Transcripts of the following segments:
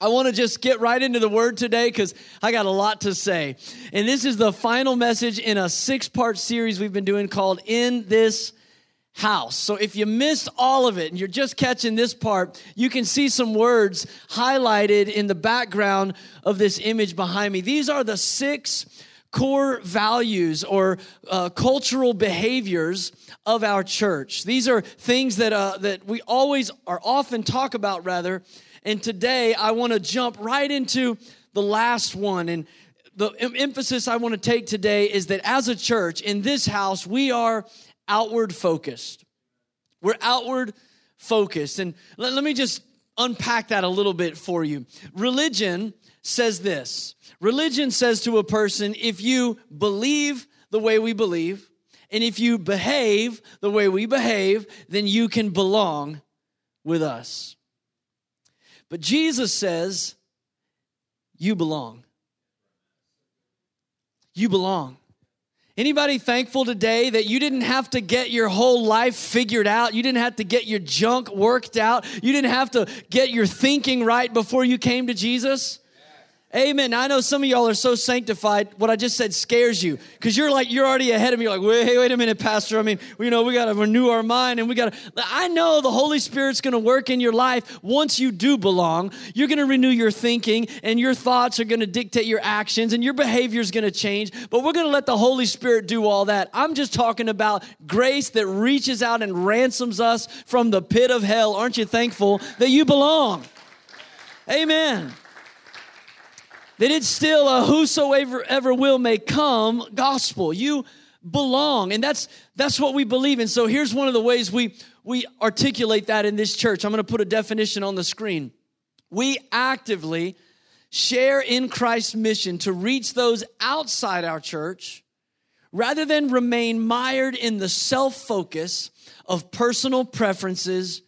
I want to just get right into the word today because I got a lot to say. And this is the final message in a six part series we've been doing called In This House. So if you missed all of it and you're just catching this part, you can see some words highlighted in the background of this image behind me. These are the six core values or uh, cultural behaviors of our church. These are things that, uh, that we always are often talk about rather and today I want to jump right into the last one. And the emphasis I want to take today is that as a church in this house, we are outward focused. We're outward focused. And let, let me just unpack that a little bit for you. Religion says this religion says to a person, if you believe the way we believe, and if you behave the way we behave, then you can belong with us. But Jesus says, You belong. You belong. Anybody thankful today that you didn't have to get your whole life figured out? You didn't have to get your junk worked out? You didn't have to get your thinking right before you came to Jesus? Amen. I know some of y'all are so sanctified. What I just said scares you because you're like, you're already ahead of me. You're like, wait, wait a minute, Pastor. I mean, you know, we got to renew our mind and we got to. I know the Holy Spirit's going to work in your life once you do belong. You're going to renew your thinking and your thoughts are going to dictate your actions and your behavior is going to change. But we're going to let the Holy Spirit do all that. I'm just talking about grace that reaches out and ransoms us from the pit of hell. Aren't you thankful that you belong? Amen that it's still a whosoever ever will may come gospel. You belong. And that's that's what we believe in. So here's one of the ways we we articulate that in this church. I'm going to put a definition on the screen. We actively share in Christ's mission to reach those outside our church rather than remain mired in the self-focus of personal preferences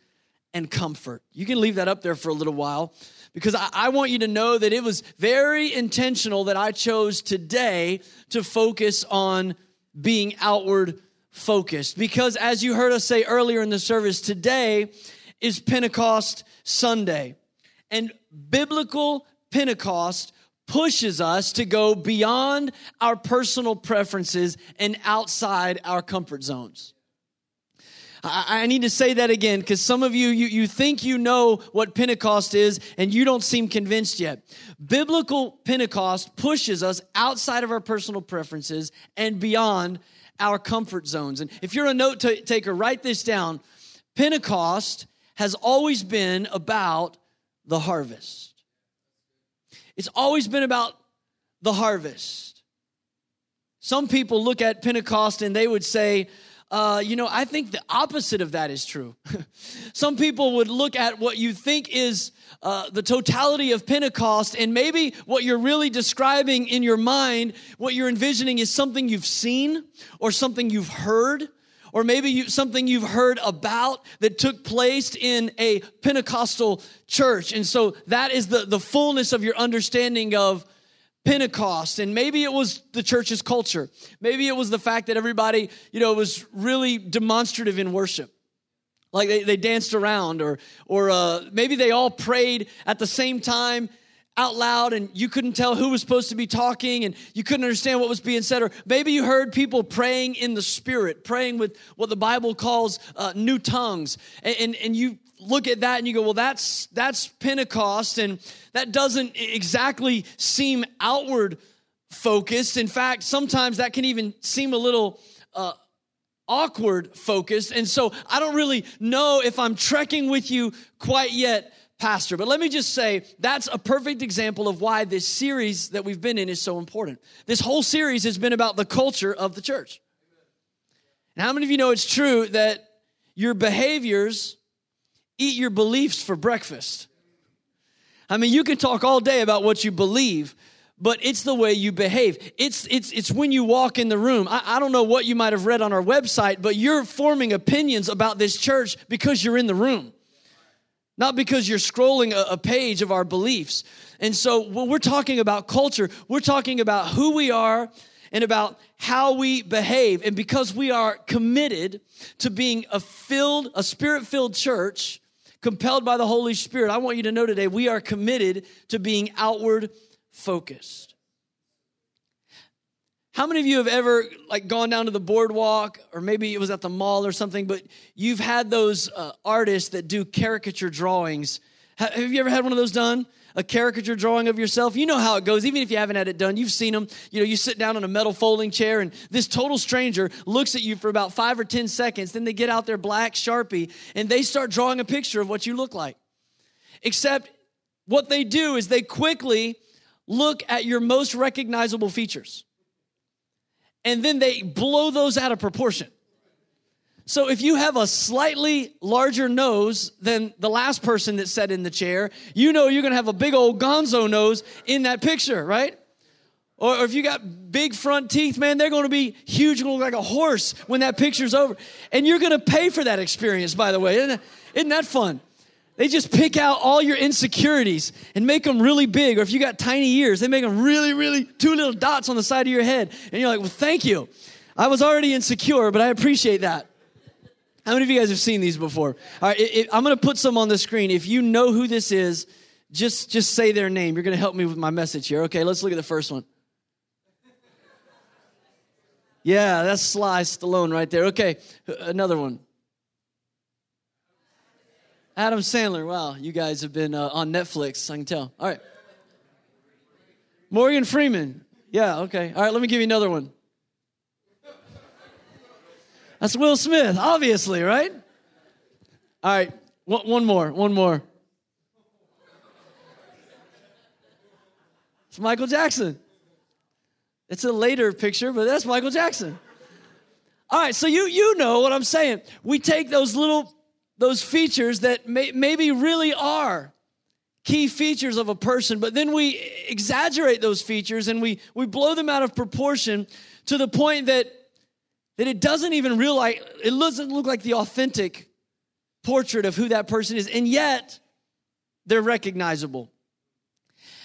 and comfort. You can leave that up there for a little while because I, I, want you to know that it was very intentional that I chose today to focus on being outward focused. Because as you heard us say earlier in the service, today is Pentecost Sunday. And biblical Pentecost pushes us to go beyond our personal preferences and outside our comfort zones. I, I need to say that again because some of you, you, you think you know what Pentecost is and you don't seem convinced yet. Biblical Pentecost pushes us outside of our personal preferences and beyond our comfort zones. And if you're a note t- taker, write this down. Pentecost has always been about the harvest. It's always been about the harvest. Some people look at Pentecost and they would say, uh, you know, I think the opposite of that is true. Some people would look at what you think is uh, the totality of Pentecost, and maybe what you're really describing in your mind, what you're envisioning is something you've seen or something you've heard. Or maybe you, something you've heard about that took place in a Pentecostal church. And so that is the, the fullness of your understanding of Pentecost, and maybe it was the church's culture. Maybe it was the fact that everybody, you know, was really demonstrative in worship. Like they, they danced around, or, or uh, maybe they all prayed at the same time out loud and you couldn't tell who was supposed to be talking and you couldn't understand what was being said or maybe you heard people praying in the spirit praying with what the bible calls uh, new tongues and, and, and you look at that and you go, well, that's that's Pentecost, and that doesn't exactly seem outward focused. In fact, sometimes that can even seem a little uh, awkward focused. And so I don't really know if I'm trekking with you quite yet, Pastor. But let me just say that's a perfect example of why this series that we've been in is so important. This whole series has been about the culture of the church. And how many of you know it's true that your behaviors eat your beliefs for breakfast. I mean, you can talk all day about what you believe, but it's the way you behave. It's, it's, it's when you walk in the room. I, I don't know what you might have read on our website, but you're forming opinions about this church because you're in the room, not because you're scrolling a, page of our beliefs. And so when we're talking about culture, we're talking about who we are and about how we behave. And because we are committed to being a filled, a spirit filled church, compelled by the Holy Spirit, I want you to know today we are committed to being outward focused. How many of you have ever like gone down to the boardwalk or maybe it was at the mall or something, but you've had those uh, artists that do caricature drawings? Have you ever had one of those done? A caricature drawing of yourself. You know how it goes. Even if you haven't had it done, you've seen them. You know, you sit down on a metal folding chair and this total stranger looks at you for about five or 10 seconds. Then they get out their black Sharpie and they start drawing a picture of what you look like. Except what they do is they quickly look at your most recognizable features and then they blow those out of proportion. So if you have a slightly larger nose than the last person that sat in the chair, you know you're gonna have a big old gonzo nose in that picture, right? Or if you got big front teeth, man, they're gonna be huge, gonna look like a horse when that picture's over. And you're gonna pay for that experience, by the way. Isn't isn't that fun? They just pick out all your insecurities and make them really big. Or if you got tiny ears, they make them really, really two little dots on the side of your head. And you're like, well, thank you. I was already insecure, but I appreciate that. How many of you guys have seen these before? All right, it, it, I'm going to put some on the screen. If you know who this is, just just say their name. You're going to help me with my message here. Okay, let's look at the first one. Yeah, that's Sly Stallone right there. Okay, another one. Adam Sandler. Wow, you guys have been uh, on Netflix. I can tell. All right. Morgan Freeman. Yeah, okay. All right, let me give you another one. That's Will Smith, obviously, right? All right, one more, one more. It's Michael Jackson. It's a later picture, but that's Michael Jackson. All right, so you you know what I'm saying. We take those little those features that may, maybe really are key features of a person, but then we exaggerate those features and we, we blow them out of proportion to the point that, that it doesn't even realize, it doesn't look like the authentic portrait of who that person is, and yet they're recognizable.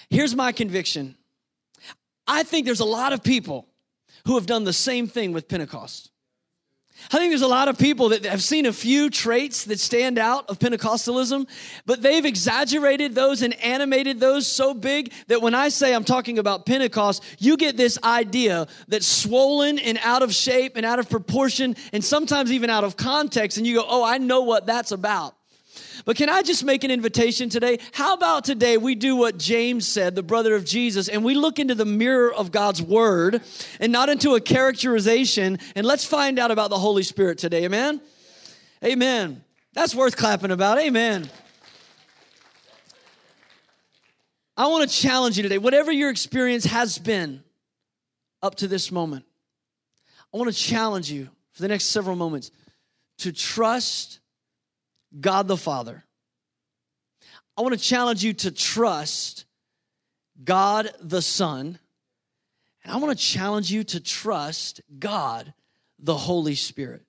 Here's my conviction I think there's a lot of people who have done the same thing with Pentecost. I think there's a lot of people that have seen a few traits that stand out of Pentecostalism, but they've exaggerated those and animated those so big that when I say I'm talking about Pentecost, you get this idea that's swollen and out of shape and out of proportion and sometimes even out of context, and you go, oh, I know what that's about. But can I just make an invitation today? How about today we do what James said, the brother of Jesus, and we look into the mirror of God's word and not into a characterization, and let's find out about the Holy Spirit today. Amen? Amen. That's worth clapping about. Amen. I want to challenge you today, whatever your experience has been up to this moment, I want to challenge you for the next several moments to trust God the Father. I want to challenge you to trust God the Son. And I want to challenge you to trust God the Holy Spirit.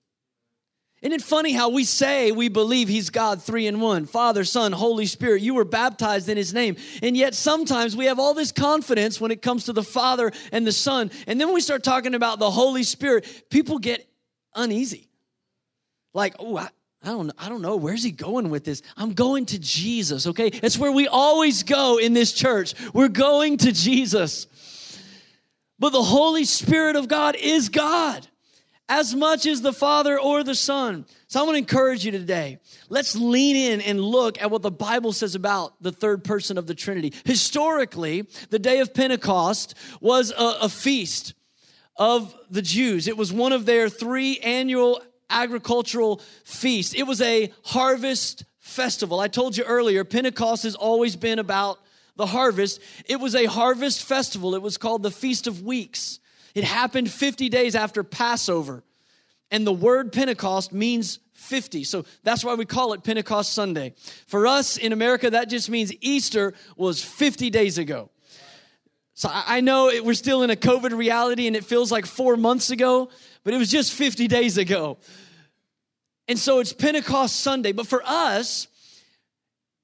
Isn't it funny how we say we believe He's God three in one Father, Son, Holy Spirit? You were baptized in His name. And yet sometimes we have all this confidence when it comes to the Father and the Son. And then when we start talking about the Holy Spirit, people get uneasy. Like, oh, I, I don't, I don't know. Where's he going with this? I'm going to Jesus, okay? It's where we always go in this church. We're going to Jesus. But the Holy Spirit of God is God as much as the Father or the Son. So I want to encourage you today. Let's lean in and look at what the Bible says about the third person of the Trinity. Historically, the day of Pentecost was a, a feast of the Jews. It was one of their three annual agricultural feast. It was a harvest festival. I told you earlier, Pentecost has always been about the harvest. It was a harvest festival. It was called the Feast of Weeks. It happened 50 days after Passover. And the word Pentecost means 50. So that's why we call it Pentecost Sunday. For us in America, that just means Easter was 50 days ago. So I know we're still in a COVID reality and it feels like four months ago, but it was just 50 days ago. And so it's Pentecost Sunday. But for us,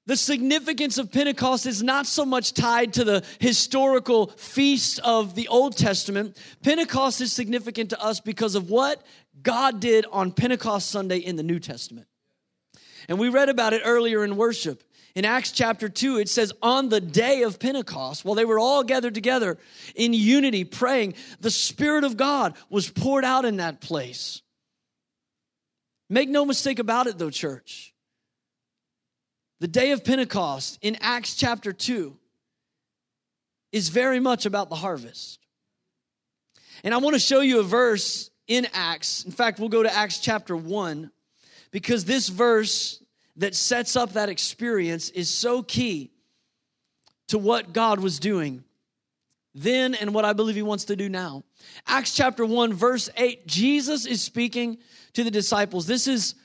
the significance of Pentecost is not so much tied to the historical feast of the Old Testament. Pentecost is significant to us because of what God did on Pentecost Sunday in the New Testament. And we read about it earlier in worship. In Acts chapter 2, it says, On the day of Pentecost, while they were all gathered together in unity praying, the Spirit of God was poured out in that place. Make no mistake about it, though, church. The day of Pentecost in Acts chapter 2 is very much about the harvest. And I want to show you a verse in Acts. In fact, we'll go to Acts chapter 1 because this verse that sets up that experience is so key to what God was doing then and what I believe he wants to do now. Acts chapter 1, verse 8, Jesus is speaking to the disciples. This is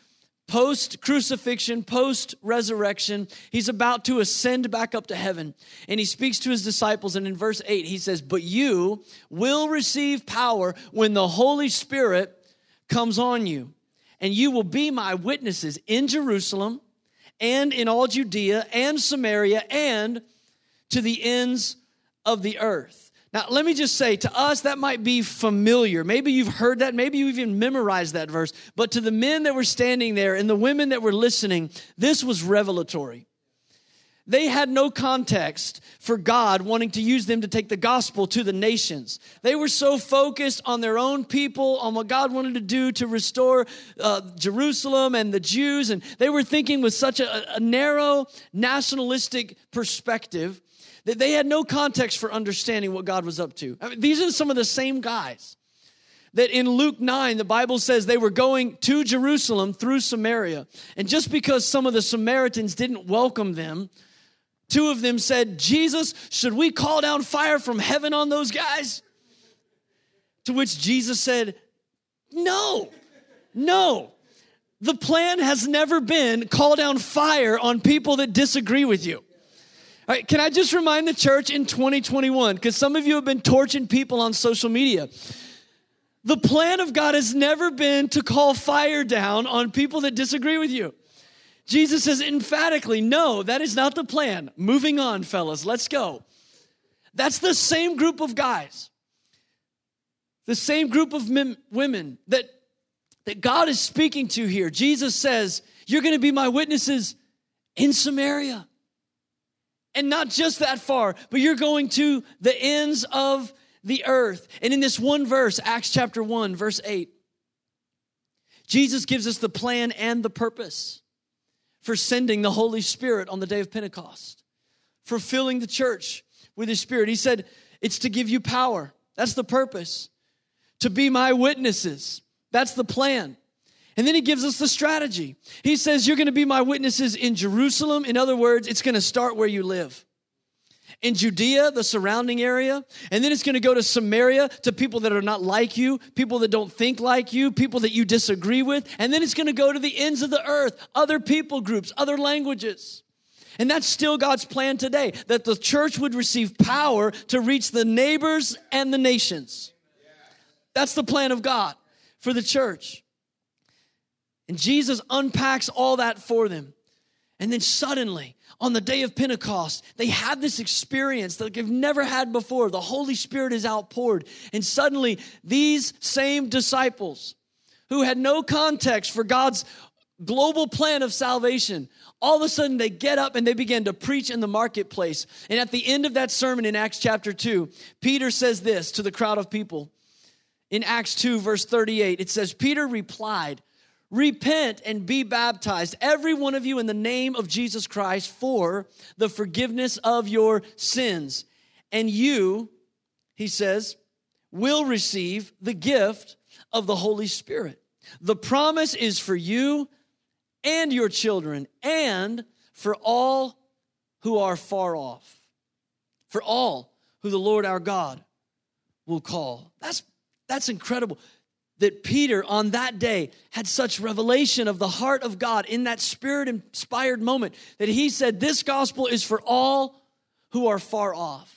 post crucifixion, post resurrection. He's about to ascend back up to heaven. And he speaks to his disciples. And in verse 8, he says, But you will receive power when the Holy Spirit comes on you and you will be my witnesses in Jerusalem and in all Judea and Samaria and to the ends of the earth. Now, let me just say to us, that might be familiar. Maybe you've heard that. Maybe you've even memorized that verse. But to the men that were standing there and the women that were listening, this was revelatory. They had no context for God wanting to use them to take the gospel to the nations. They were so focused on their own people, on what God wanted to do to restore uh, Jerusalem and the Jews. And they were thinking with such a, a narrow nationalistic perspective that they had no context for understanding what God was up to. I mean, these are some of the same guys that in Luke 9, the Bible says they were going to Jerusalem through Samaria. And just because some of the Samaritans didn't welcome them, Two of them said, Jesus, should we call down fire from heaven on those guys? To which Jesus said, No, no. The plan has never been call down fire on people that disagree with you. All right, can I just remind the church in 2021, because some of you have been torching people on social media. The plan of God has never been to call fire down on people that disagree with you. Jesus says emphatically, no, that is not the plan. Moving on, fellas, let's go. That's the same group of guys, the same group of men, women that, that God is speaking to here. Jesus says, You're going to be my witnesses in Samaria. And not just that far, but you're going to the ends of the earth. And in this one verse, Acts chapter 1, verse 8, Jesus gives us the plan and the purpose for sending the Holy Spirit on the day of Pentecost, for filling the church with His Spirit. He said, It's to give you power. That's the purpose. To be my witnesses. That's the plan. And then he gives us the strategy. He says, You're going to be my witnesses in Jerusalem. In other words, it's going to start where you live in Judea, the surrounding area, and then it's going to go to Samaria to people that are not like you, people that don't think like you, people that you disagree with, and then it's going to go to the ends of the earth, other people groups, other languages. And that's still God's plan today that the church would receive power to reach the neighbors and the nations. That's the plan of God for the church. And Jesus unpacks all that for them. And then suddenly, on the day of Pentecost, they have this experience that they've never had before. The Holy Spirit is outpoured. And suddenly, these same disciples who had no context for God's global plan of salvation, all of a sudden they get up and they begin to preach in the marketplace. And at the end of that sermon in Acts chapter 2, Peter says this to the crowd of people. In Acts 2, verse 38, it says, Peter replied, Repent and be baptized, every one of you, in the name of Jesus Christ for the forgiveness of your sins. And you, he says, will receive the gift of the Holy Spirit. The promise is for you and your children and for all who are far off, for all who the Lord our God will call. That's, that's incredible that Peter on that day had such revelation of the heart of God in that spirit inspired moment that he said, This gospel is for all who are far off.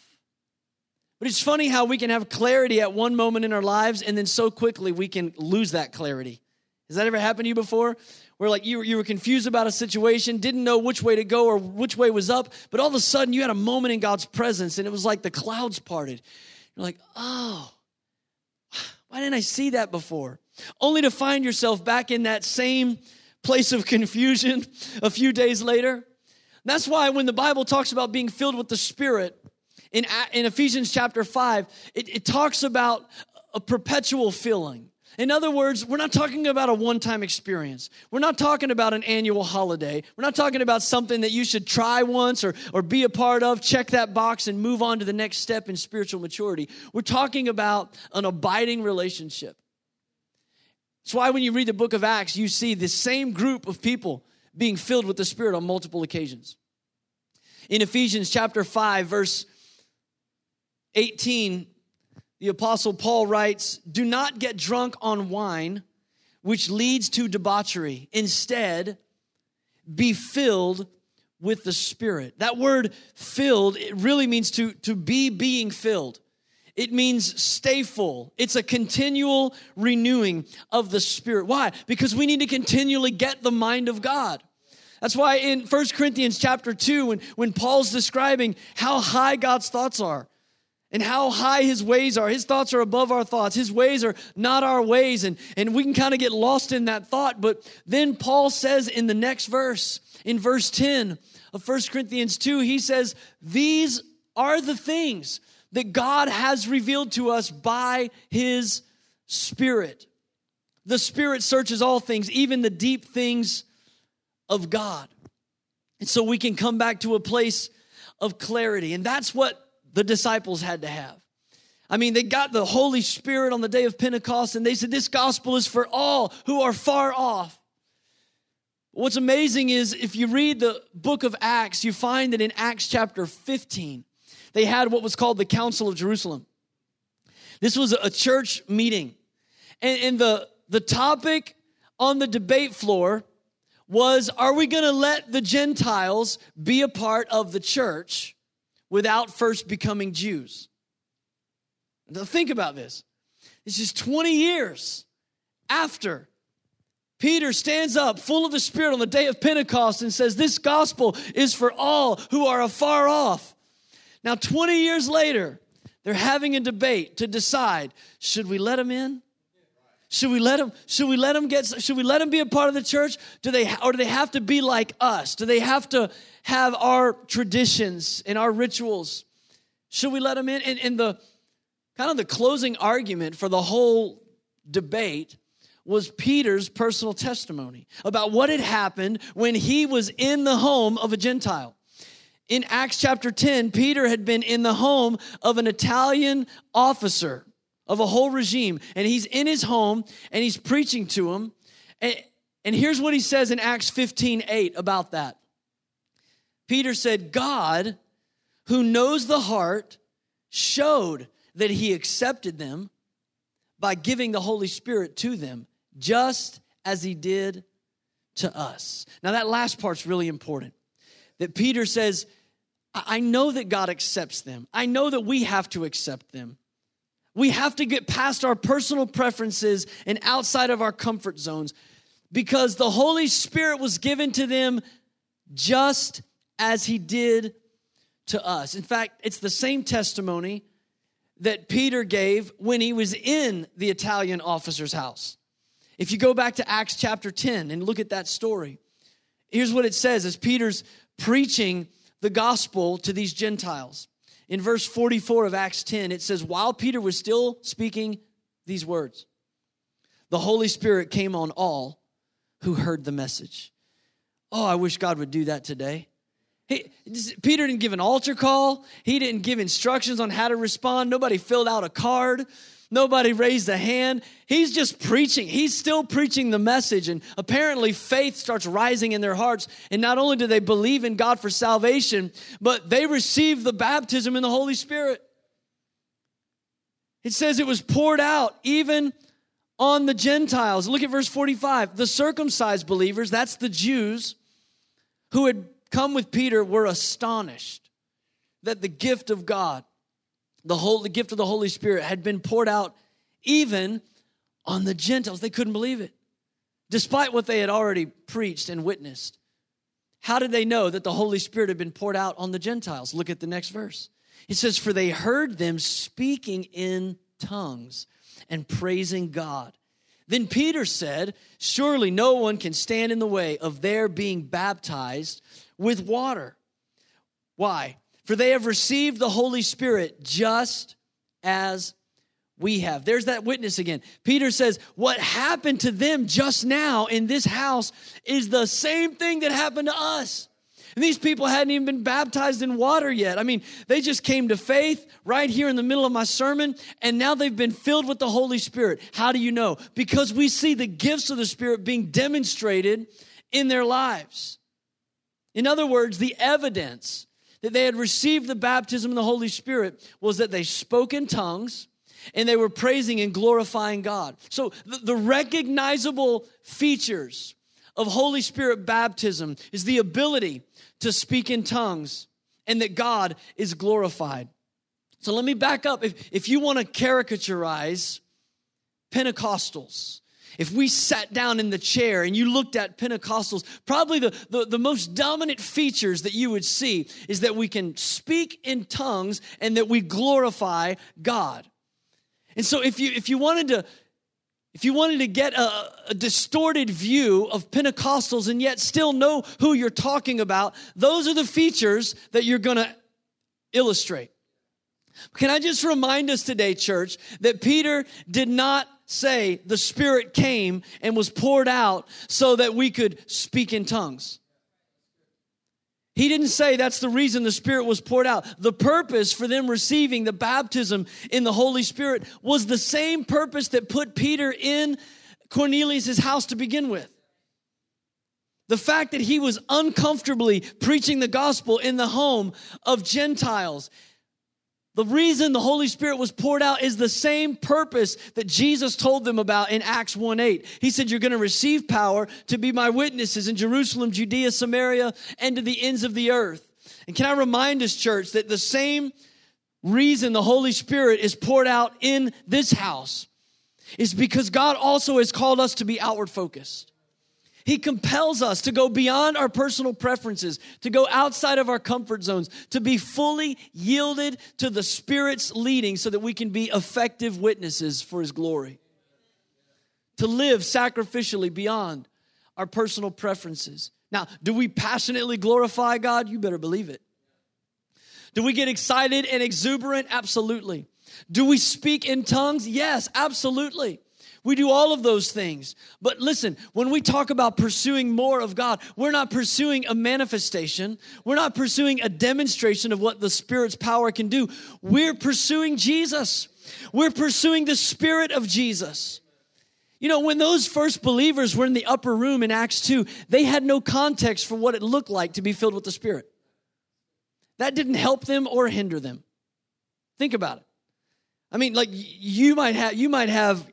But it's funny how we can have clarity at one moment in our lives and then so quickly we can lose that clarity. Has that ever happened to you before? Where like you, you were confused about a situation, didn't know which way to go or which way was up, but all of a sudden you had a moment in God's presence and it was like the clouds parted. You're like, oh, why didn't I see that before? Only to find yourself back in that same place of confusion a few days later. That's why when the Bible talks about being filled with the Spirit, in, in Ephesians chapter 5, it, it talks about a perpetual filling. In other words, we're not talking about a one time experience. We're not talking about an annual holiday. We're not talking about something that you should try once or, or be a part of, check that box, and move on to the next step in spiritual maturity. We're talking about an abiding relationship. That's why when you read the book of Acts, you see the same group of people being filled with the Spirit on multiple occasions. In Ephesians chapter 5, verse 18, the Apostle Paul writes, Do not get drunk on wine, which leads to debauchery. Instead, be filled with the Spirit. That word filled, it really means to, to be being filled. It means stay full. It's a continual renewing of the Spirit. Why? Because we need to continually get the mind of God. That's why in 1 Corinthians chapter 2, when, when Paul's describing how high God's thoughts are and how high his ways are, his thoughts are above our thoughts, his ways are not our ways, and, and we can kind of get lost in that thought. But then Paul says in the next verse, in verse 10 of 1 Corinthians 2, he says, These are the things that God has revealed to us by his Spirit. The Spirit searches all things, even the deep things of God. And so we can come back to a place of clarity. And that's what the disciples had to have. I mean, they got the Holy Spirit on the day of Pentecost and they said, This gospel is for all who are far off. What's amazing is if you read the book of Acts, you find that in Acts chapter 15, they had what was called the Council of Jerusalem. This was a church meeting. And, and the, the topic on the debate floor was are we going to let the Gentiles be a part of the church without first becoming Jews? Now, think about this. This is 20 years after Peter stands up full of the Spirit on the day of Pentecost and says, This gospel is for all who are afar off. Now, 20 years later, they're having a debate to decide should we let them in should we let them? Should we let them get? Should we let them be a part of the church? Do they, or do they have to be like us? Do they have to have our traditions and our rituals? Should we let them in? And, and the kind of the closing argument for the whole debate was Peter's personal testimony about what had happened when he was in the home of a Gentile. In Acts chapter 10, Peter had been in the home of an Italian officer of a whole regime. And he's in his home and he's preaching to him. And, and here's what he says in Acts 15 8 about that. Peter said, God, who knows the heart, showed that he accepted them by giving the Holy Spirit to them, just as he did to us. Now, that last part's really important. That Peter says, I know that God accepts them. I know that we have to accept them. We have to get past our personal preferences and outside of our comfort zones because the Holy Spirit was given to them just as He did to us. In fact, it's the same testimony that Peter gave when he was in the Italian officer's house. If you go back to Acts chapter 10 and look at that story, here's what it says as Peter's preaching the gospel to these Gentiles in verse 44 of Acts 10, it says, While Peter was still speaking these words, the Holy Spirit came on all who heard the message. Oh, I wish God would do that today. He, Peter didn't give an altar call. He didn't give instructions on how to respond. Nobody filled out a card. Nobody raised a hand. He's just preaching. He's still preaching the message. And apparently, faith starts rising in their hearts. And not only do they believe in God for salvation, but they receive the baptism in the Holy Spirit. It says it was poured out even on the Gentiles. Look at verse 45. The circumcised believers, that's the Jews who had come with Peter, were astonished that the gift of God the the gift of the Holy Spirit had been poured out even on the Gentiles. They couldn't believe it, despite what they had already preached and witnessed. How did they know that the Holy Spirit had been poured out on the Gentiles? Look at the next verse. It says, For they heard them speaking in tongues and praising God. Then Peter said, Surely no one can stand in the way of their being baptized with water. Why? For they have received the Holy Spirit just as we have. There's that witness again. Peter says, What happened to them just now in this house is the same thing that happened to us. And these people hadn't even been baptized in water yet. I mean, they just came to faith right here in the middle of my sermon, and now they've been filled with the Holy Spirit. How do you know? Because we see the gifts of the Spirit being demonstrated in their lives. In other words, the evidence that they had received the baptism of the Holy Spirit was that they spoke in tongues and they were praising and glorifying God. So the, the recognizable features of Holy Spirit baptism is the ability to speak in tongues and that God is glorified. So let me back up. If, if you want to caricaturize Pentecostals, if we sat down in the chair and you looked at Pentecostals, probably the, the, the, most dominant features that you would see is that we can speak in tongues and that we glorify God. And so if you if you wanted to if you wanted to get a, a, distorted view of Pentecostals and yet still know who you're talking about, those are the features that you're to illustrate. Can I just remind us today, church, that Peter did not say the Spirit came and was poured out so that we could speak in tongues. He didn't say that's the reason the Spirit was poured out. The purpose for them receiving the baptism in the Holy Spirit was the same purpose that put Peter in Cornelius' house to begin with. The fact that he was uncomfortably preaching the gospel in the home of Gentiles. The reason the Holy Spirit was poured out is the same purpose that Jesus told them about in Acts 1 8. He said, You're going to receive power to be my witnesses in Jerusalem, Judea, Samaria, and to the ends of the earth. And can I remind us, church, that the same reason the Holy Spirit is poured out in this house is because God also has called us to be outward focused. He compels us to go beyond our personal preferences, to go outside of our comfort zones, to be fully yielded to the Spirit's leading so that we can be effective witnesses for His glory. To live sacrificially beyond our personal preferences. Now, do we passionately glorify God? You better believe it. Do we get excited and exuberant? Absolutely. Do we speak in tongues? Yes, absolutely. We do all of those things. But listen, when we talk about pursuing more of God, we're not pursuing a manifestation. We're not pursuing a demonstration of what the Spirit's power can do. We're pursuing Jesus. We're pursuing the Spirit of Jesus. You know, when those first believers were in the upper room in Acts 2, they had no context for what it looked like to be filled with the Spirit. That didn't help them or hinder them. Think about it. I mean, like you might have you might have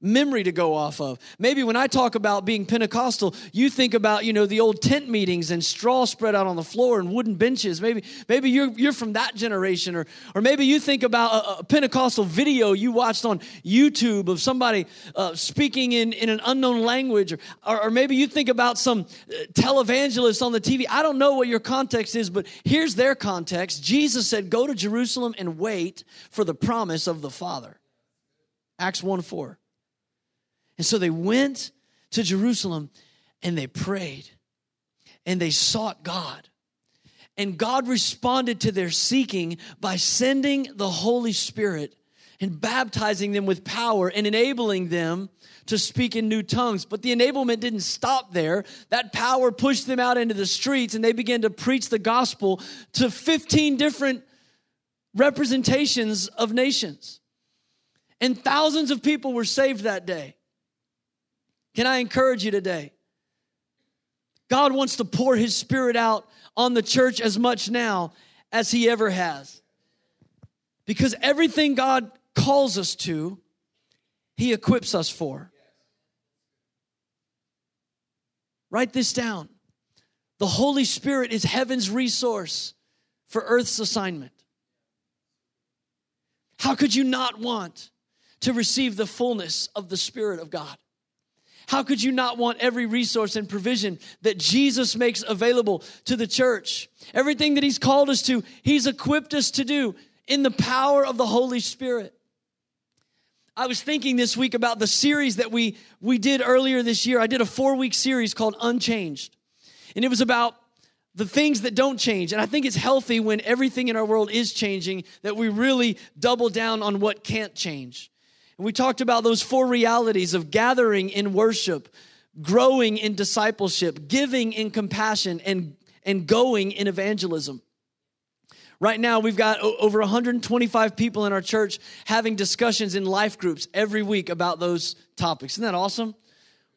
memory to go off of. Maybe when I talk about being Pentecostal, you think about, you know, the old tent meetings and straw spread out on the floor and wooden benches. Maybe maybe you're you're from that generation or or maybe you think about a, a Pentecostal video you watched on YouTube of somebody uh, speaking in in an unknown language or, or or maybe you think about some uh, televangelist on the TV. I don't know what your context is, but here's their context. Jesus said, "Go to Jerusalem and wait for the promise of the Father." Acts 1 4. And so they went to Jerusalem and they prayed and they sought God. And God responded to their seeking by sending the Holy Spirit and baptizing them with power and enabling them to speak in new tongues. But the enablement didn't stop there. That power pushed them out into the streets and they began to preach the gospel to 15 different representations of nations. And thousands of people were saved that day. Can I encourage you today? God wants to pour his spirit out on the church as much now as he ever has. Because everything God calls us to, he equips us for. Write this down. The Holy Spirit is heaven's resource for earth's assignment. How could you not want to receive the fullness of the Spirit of God? How could you not want every resource and provision that Jesus makes available to the church? Everything that He's called us to, He's equipped us to do in the power of the Holy Spirit. I was thinking this week about the series that we, we did earlier this year. I did a four week series called Unchanged. And it was about the things that don't change. And I think it's healthy when everything in our world is changing that we really double down on what can't change. And we talked about those four realities of gathering in worship, growing in discipleship, giving in compassion, and, and going in evangelism. Right now, we've got over 125 people in our church having discussions in life groups every week about those topics. Isn't that awesome?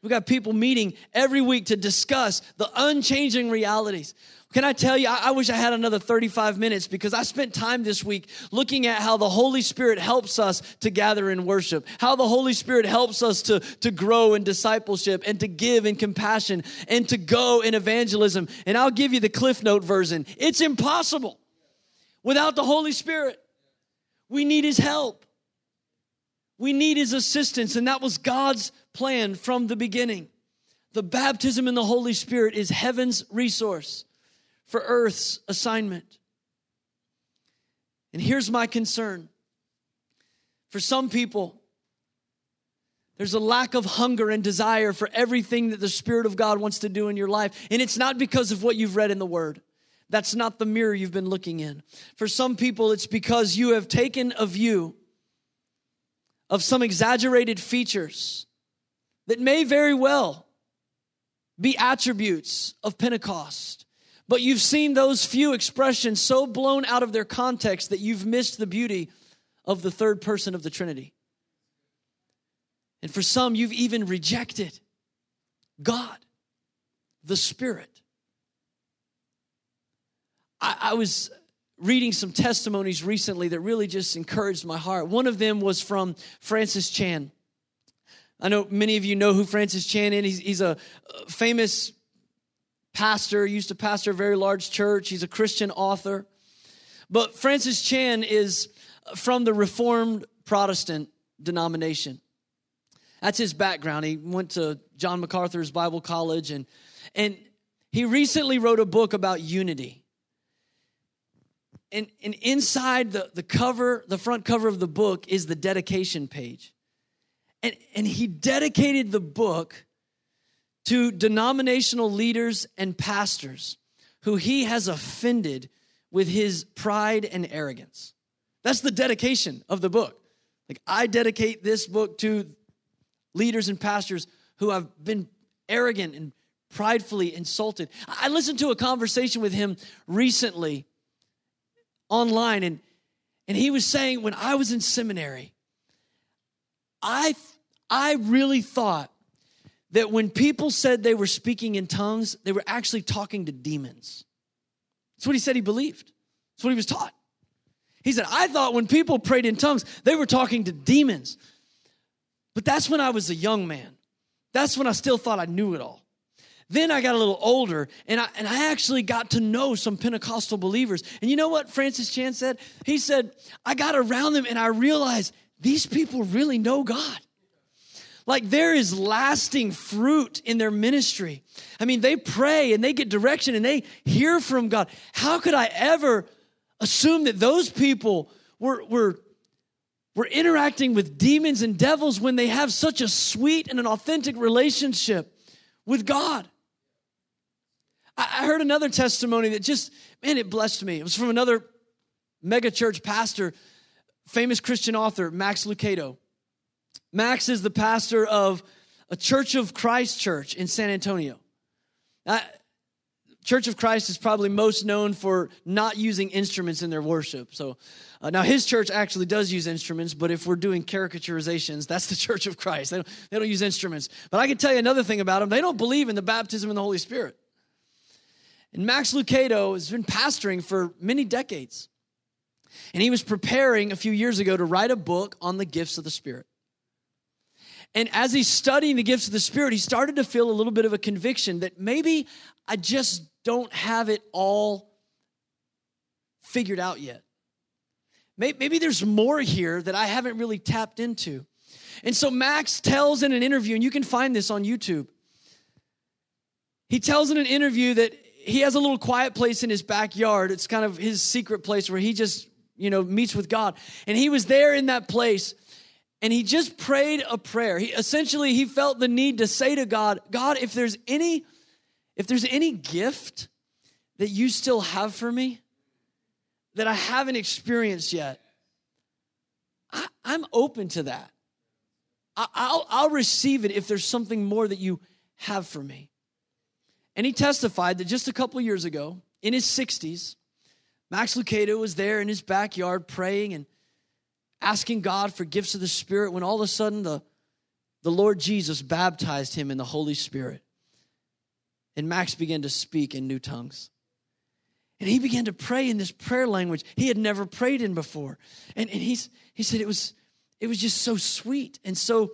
We've got people meeting every week to discuss the unchanging realities. Can I tell you, I, I, wish I had another 35 minutes because I spent time this week looking at how the Holy Spirit helps us to gather in worship, how the Holy Spirit helps us to, to grow in discipleship and to give in compassion and to go in evangelism. And I'll give you the Cliff Note version. It's impossible without the Holy Spirit. We need His help. We need His assistance. And that was God's plan from the beginning. The baptism in the Holy Spirit is heaven's resource for earth's assignment. And here's my concern for some people, there's a lack of hunger and desire for everything that the Spirit of God wants to do in your life. And it's not because of what you've read in the Word. That's not the mirror you've been looking in. For some people, it's because you have taken a view of some exaggerated features that may very well be attributes of Pentecost. But you've seen those few expressions so blown out of their context that you've missed the beauty of the third person of the Trinity. And for some, you've even rejected God, the Spirit. I, I was reading some testimonies recently that really just encouraged my heart. One of them was from Francis Chan. I know many of you know who Francis Chan is. He's, he's a famous pastor, used to pastor a very large church. He's a Christian author. But Francis Chan is from the Reformed Protestant denomination. That's his background. He went to John MacArthur's Bible College and and he recently wrote a book about unity and, and inside the, the cover, the front cover of the book is the dedication page. And, and he dedicated the book to denominational leaders and pastors who he has offended with his pride and arrogance. That's the dedication of the book. Like, I dedicate this book to leaders and pastors who have been arrogant and pridefully insulted. I listened to a conversation with him recently online and and he was saying when I was in seminary I I really thought that when people said they were speaking in tongues they were actually talking to demons. That's what he said he believed. That's what he was taught. He said I thought when people prayed in tongues they were talking to demons. But that's when I was a young man. That's when I still thought I knew it all. Then I got a little older and I, and I actually got to know some Pentecostal believers. And you know what Francis Chan said? He said, I got around them and I realized these people really know God. Like there is lasting fruit in their ministry. I mean, they pray and they get direction and they hear from God. How could I ever assume that those people were, were, were interacting with demons and devils when they have such a sweet and an authentic relationship with God? I heard another testimony that just, man, it blessed me. It was from another megachurch pastor, famous Christian author, Max Lucado. Max is the pastor of a Church of Christ church in San Antonio. church of Christ is probably most known for not using instruments in their worship. So uh, now his church actually does use instruments, but if we're doing caricaturizations, that's the Church of Christ. They don't, they don't use instruments. But I can tell you another thing about them they don't believe in the baptism in the Holy Spirit. And Max Lucado has been pastoring for many decades. And he was preparing a few years ago to write a book on the gifts of the Spirit. And as he's studying the gifts of the Spirit, he started to feel a little bit of a conviction that maybe I just don't have it all figured out yet. Maybe there's more here that I haven't really tapped into. And so Max tells in an interview, and you can find this on YouTube. He tells in an interview that he has a little quiet place in his backyard. It's kind of his secret place where he just, you know, meets with God. And he was there in that place and he just prayed a prayer. He essentially he felt the need to say to God, God, if there's any if there's any gift that you still have for me that I haven't experienced yet, I, am open to that. I, I'll, I'll receive it if there's something more that you have for me. And he testified that just a couple years ago, in his 60s, Max Lucado was there in his backyard praying and asking God for gifts of the Spirit when all of a sudden the, the Lord Jesus baptized him in the Holy Spirit. And Max began to speak in new tongues. And he began to pray in this prayer language he had never prayed in before. And, and he's, he said it was, it was just so sweet and so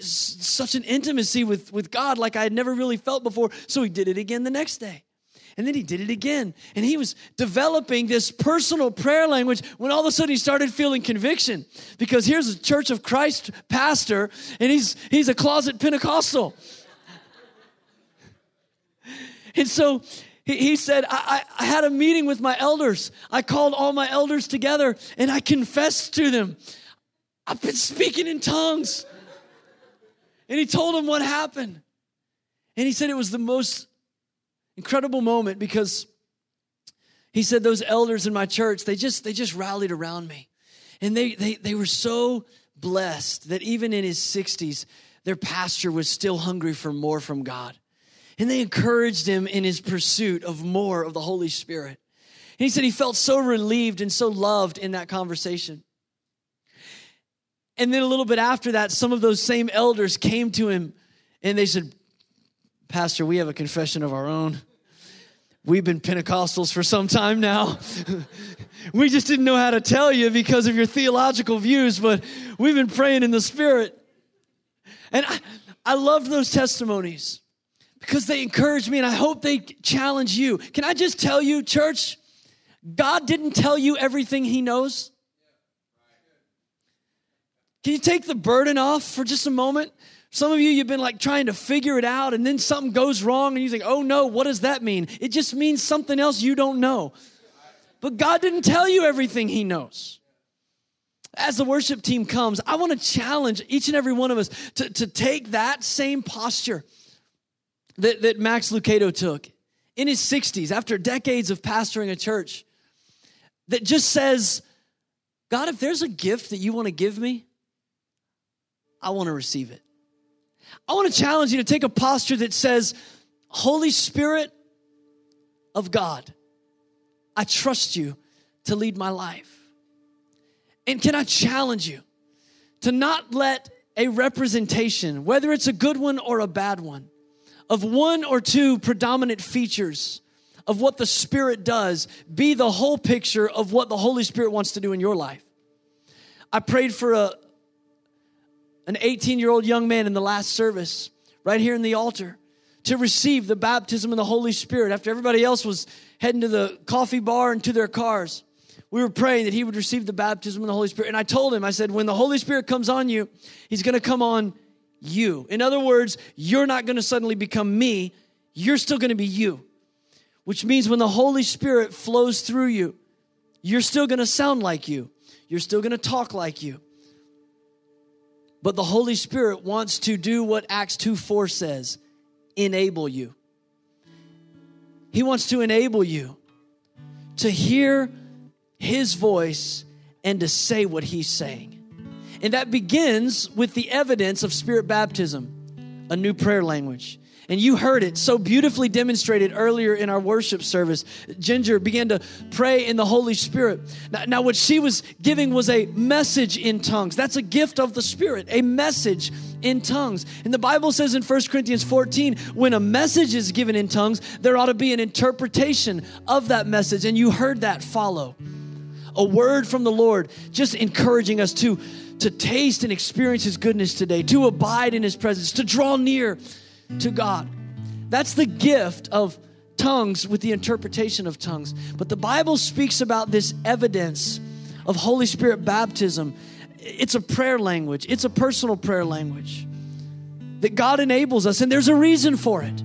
such an intimacy with, with God like I had never really felt before. So he did it again the next day. And then he did it again. And he was developing this personal prayer language when all of a sudden he started feeling conviction. Because here's a Church of Christ pastor, and he's he's a closet Pentecostal. and so he, he said, I, I had a meeting with my elders. I called all my elders together and I confessed to them. I've been speaking in tongues. And he told them what happened. And he said it was the most incredible moment because he said those elders in my church, they just they just rallied around me. And they they they were so blessed that even in his 60s, their pastor was still hungry for more from God. And they encouraged him in his pursuit of more of the Holy Spirit. And he said he felt so relieved and so loved in that conversation. And then a little bit after that, some of those same elders came to him and they said, Pastor, we have a confession of our own. We've been Pentecostals for some time now. we just didn't know how to tell you because of your theological views, but we've been praying in the Spirit. And I, I love those testimonies because they encourage me and I hope they challenge you. Can I just tell you, church, God didn't tell you everything He knows. Can you take the burden off for just a moment? Some of you, you've been like trying to figure it out, and then something goes wrong, and you think, oh no, what does that mean? It just means something else you don't know. But God didn't tell you everything He knows. As the worship team comes, I want to challenge each and every one of us to, to take that same posture that, that Max Lucado took in his 60s after decades of pastoring a church that just says, God, if there's a gift that you want to give me, I want to receive it. I want to challenge you to take a posture that says, Holy Spirit of God, I trust you to lead my life. And can I challenge you to not let a representation, whether it's a good one or a bad one, of one or two predominant features of what the Spirit does be the whole picture of what the Holy Spirit wants to do in your life. I prayed for a, an 18 year old young man in the last service, right here in the altar, to receive the baptism of the Holy Spirit after everybody else was heading to the coffee bar and to their cars. We were praying that he would receive the baptism of the Holy Spirit. And I told him, I said, when the Holy Spirit comes on you, he's going to come on you. In other words, you're not going to suddenly become me, you're still going to be you. Which means when the Holy Spirit flows through you, you're still going to sound like you. You're still going to talk like you. But the Holy Spirit wants to do what Acts 2 4 says enable you. He wants to enable you to hear His voice and to say what He's saying. And that begins with the evidence of spirit baptism, a new prayer language. And you heard it so beautifully demonstrated earlier in our worship service. Ginger began to pray in the Holy Spirit. Now, now, what she was giving was a message in tongues. That's a gift of the Spirit, a message in tongues. And the Bible says in 1 Corinthians 14, when a message is given in tongues, there ought to be an interpretation of that message. And you heard that follow. A word from the Lord, just encouraging us to to taste and experience His goodness today, to abide in His presence, to draw near to God. That's the gift of tongues with the interpretation of tongues. But the Bible speaks about this evidence of Holy Spirit baptism. It's a prayer language, it's a personal prayer language that God enables us, and there's a reason for it.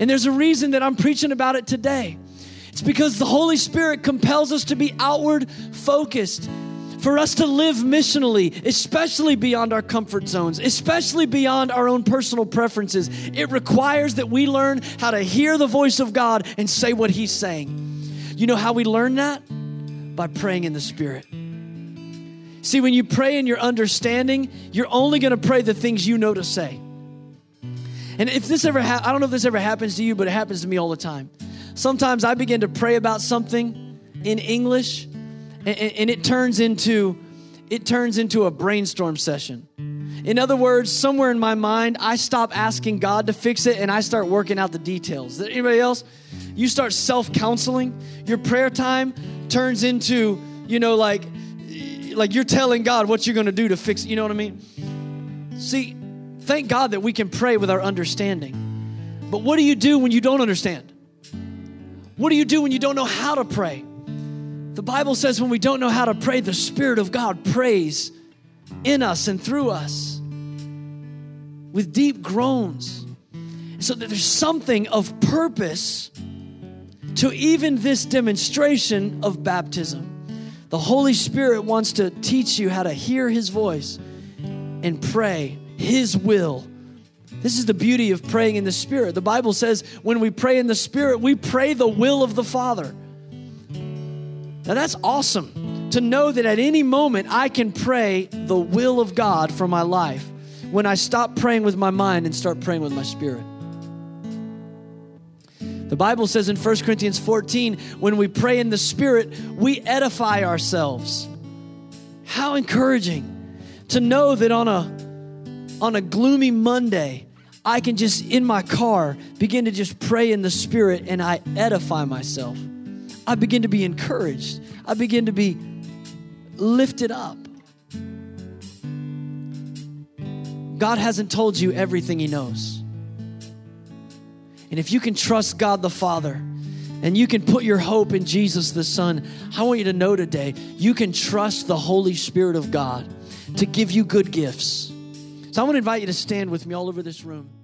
And there's a reason that I'm preaching about it today. It's because the Holy Spirit compels us to be outward focused for us to live missionally, especially beyond our comfort zones, especially beyond our own personal preferences, it requires that we learn how to hear the voice of God and say what He's saying. You know how we learn that? By praying in the Spirit. See, when you pray in your understanding, you're only going to pray the things you know to say. And if this ever, ha- I don't know if this ever happens to you, but it happens to me all the time. Sometimes I begin to pray about something in English, and, and it turns into, it turns into a brainstorm session. In other words, somewhere in my mind, I stop asking God to fix it and I start working out the details. Anybody else? You start self counseling. Your prayer time turns into, you know, like, like you're telling God what you're going to do to fix it. You know what I mean? See, thank God that we can pray with our understanding. But what do you do when you don't understand? What do you do when you don't know how to pray? The Bible says when we don't know how to pray, the Spirit of God prays in us and through us with deep groans. So that there's something of purpose to even this demonstration of baptism. The Holy Spirit wants to teach you how to hear His voice and pray His will this is the beauty of praying in the Spirit. The Bible says when we pray in the Spirit, we pray the will of the Father. Now that's awesome to know that at any moment I can pray the will of God for my life when I stop praying with my mind and start praying with my spirit. The Bible says in 1 Corinthians 14, when we pray in the Spirit, we edify ourselves. How encouraging to know that on a on a gloomy Monday, I can just, in my car, begin to just pray in the Spirit and I edify myself. I begin to be encouraged. I begin to be lifted up. God hasn't told you everything He knows. And if you can trust God the Father and you can put your hope in Jesus the Son, I want you to know today you can trust the Holy Spirit of God to give you good gifts. So I want to invite you to stand with me all over this room.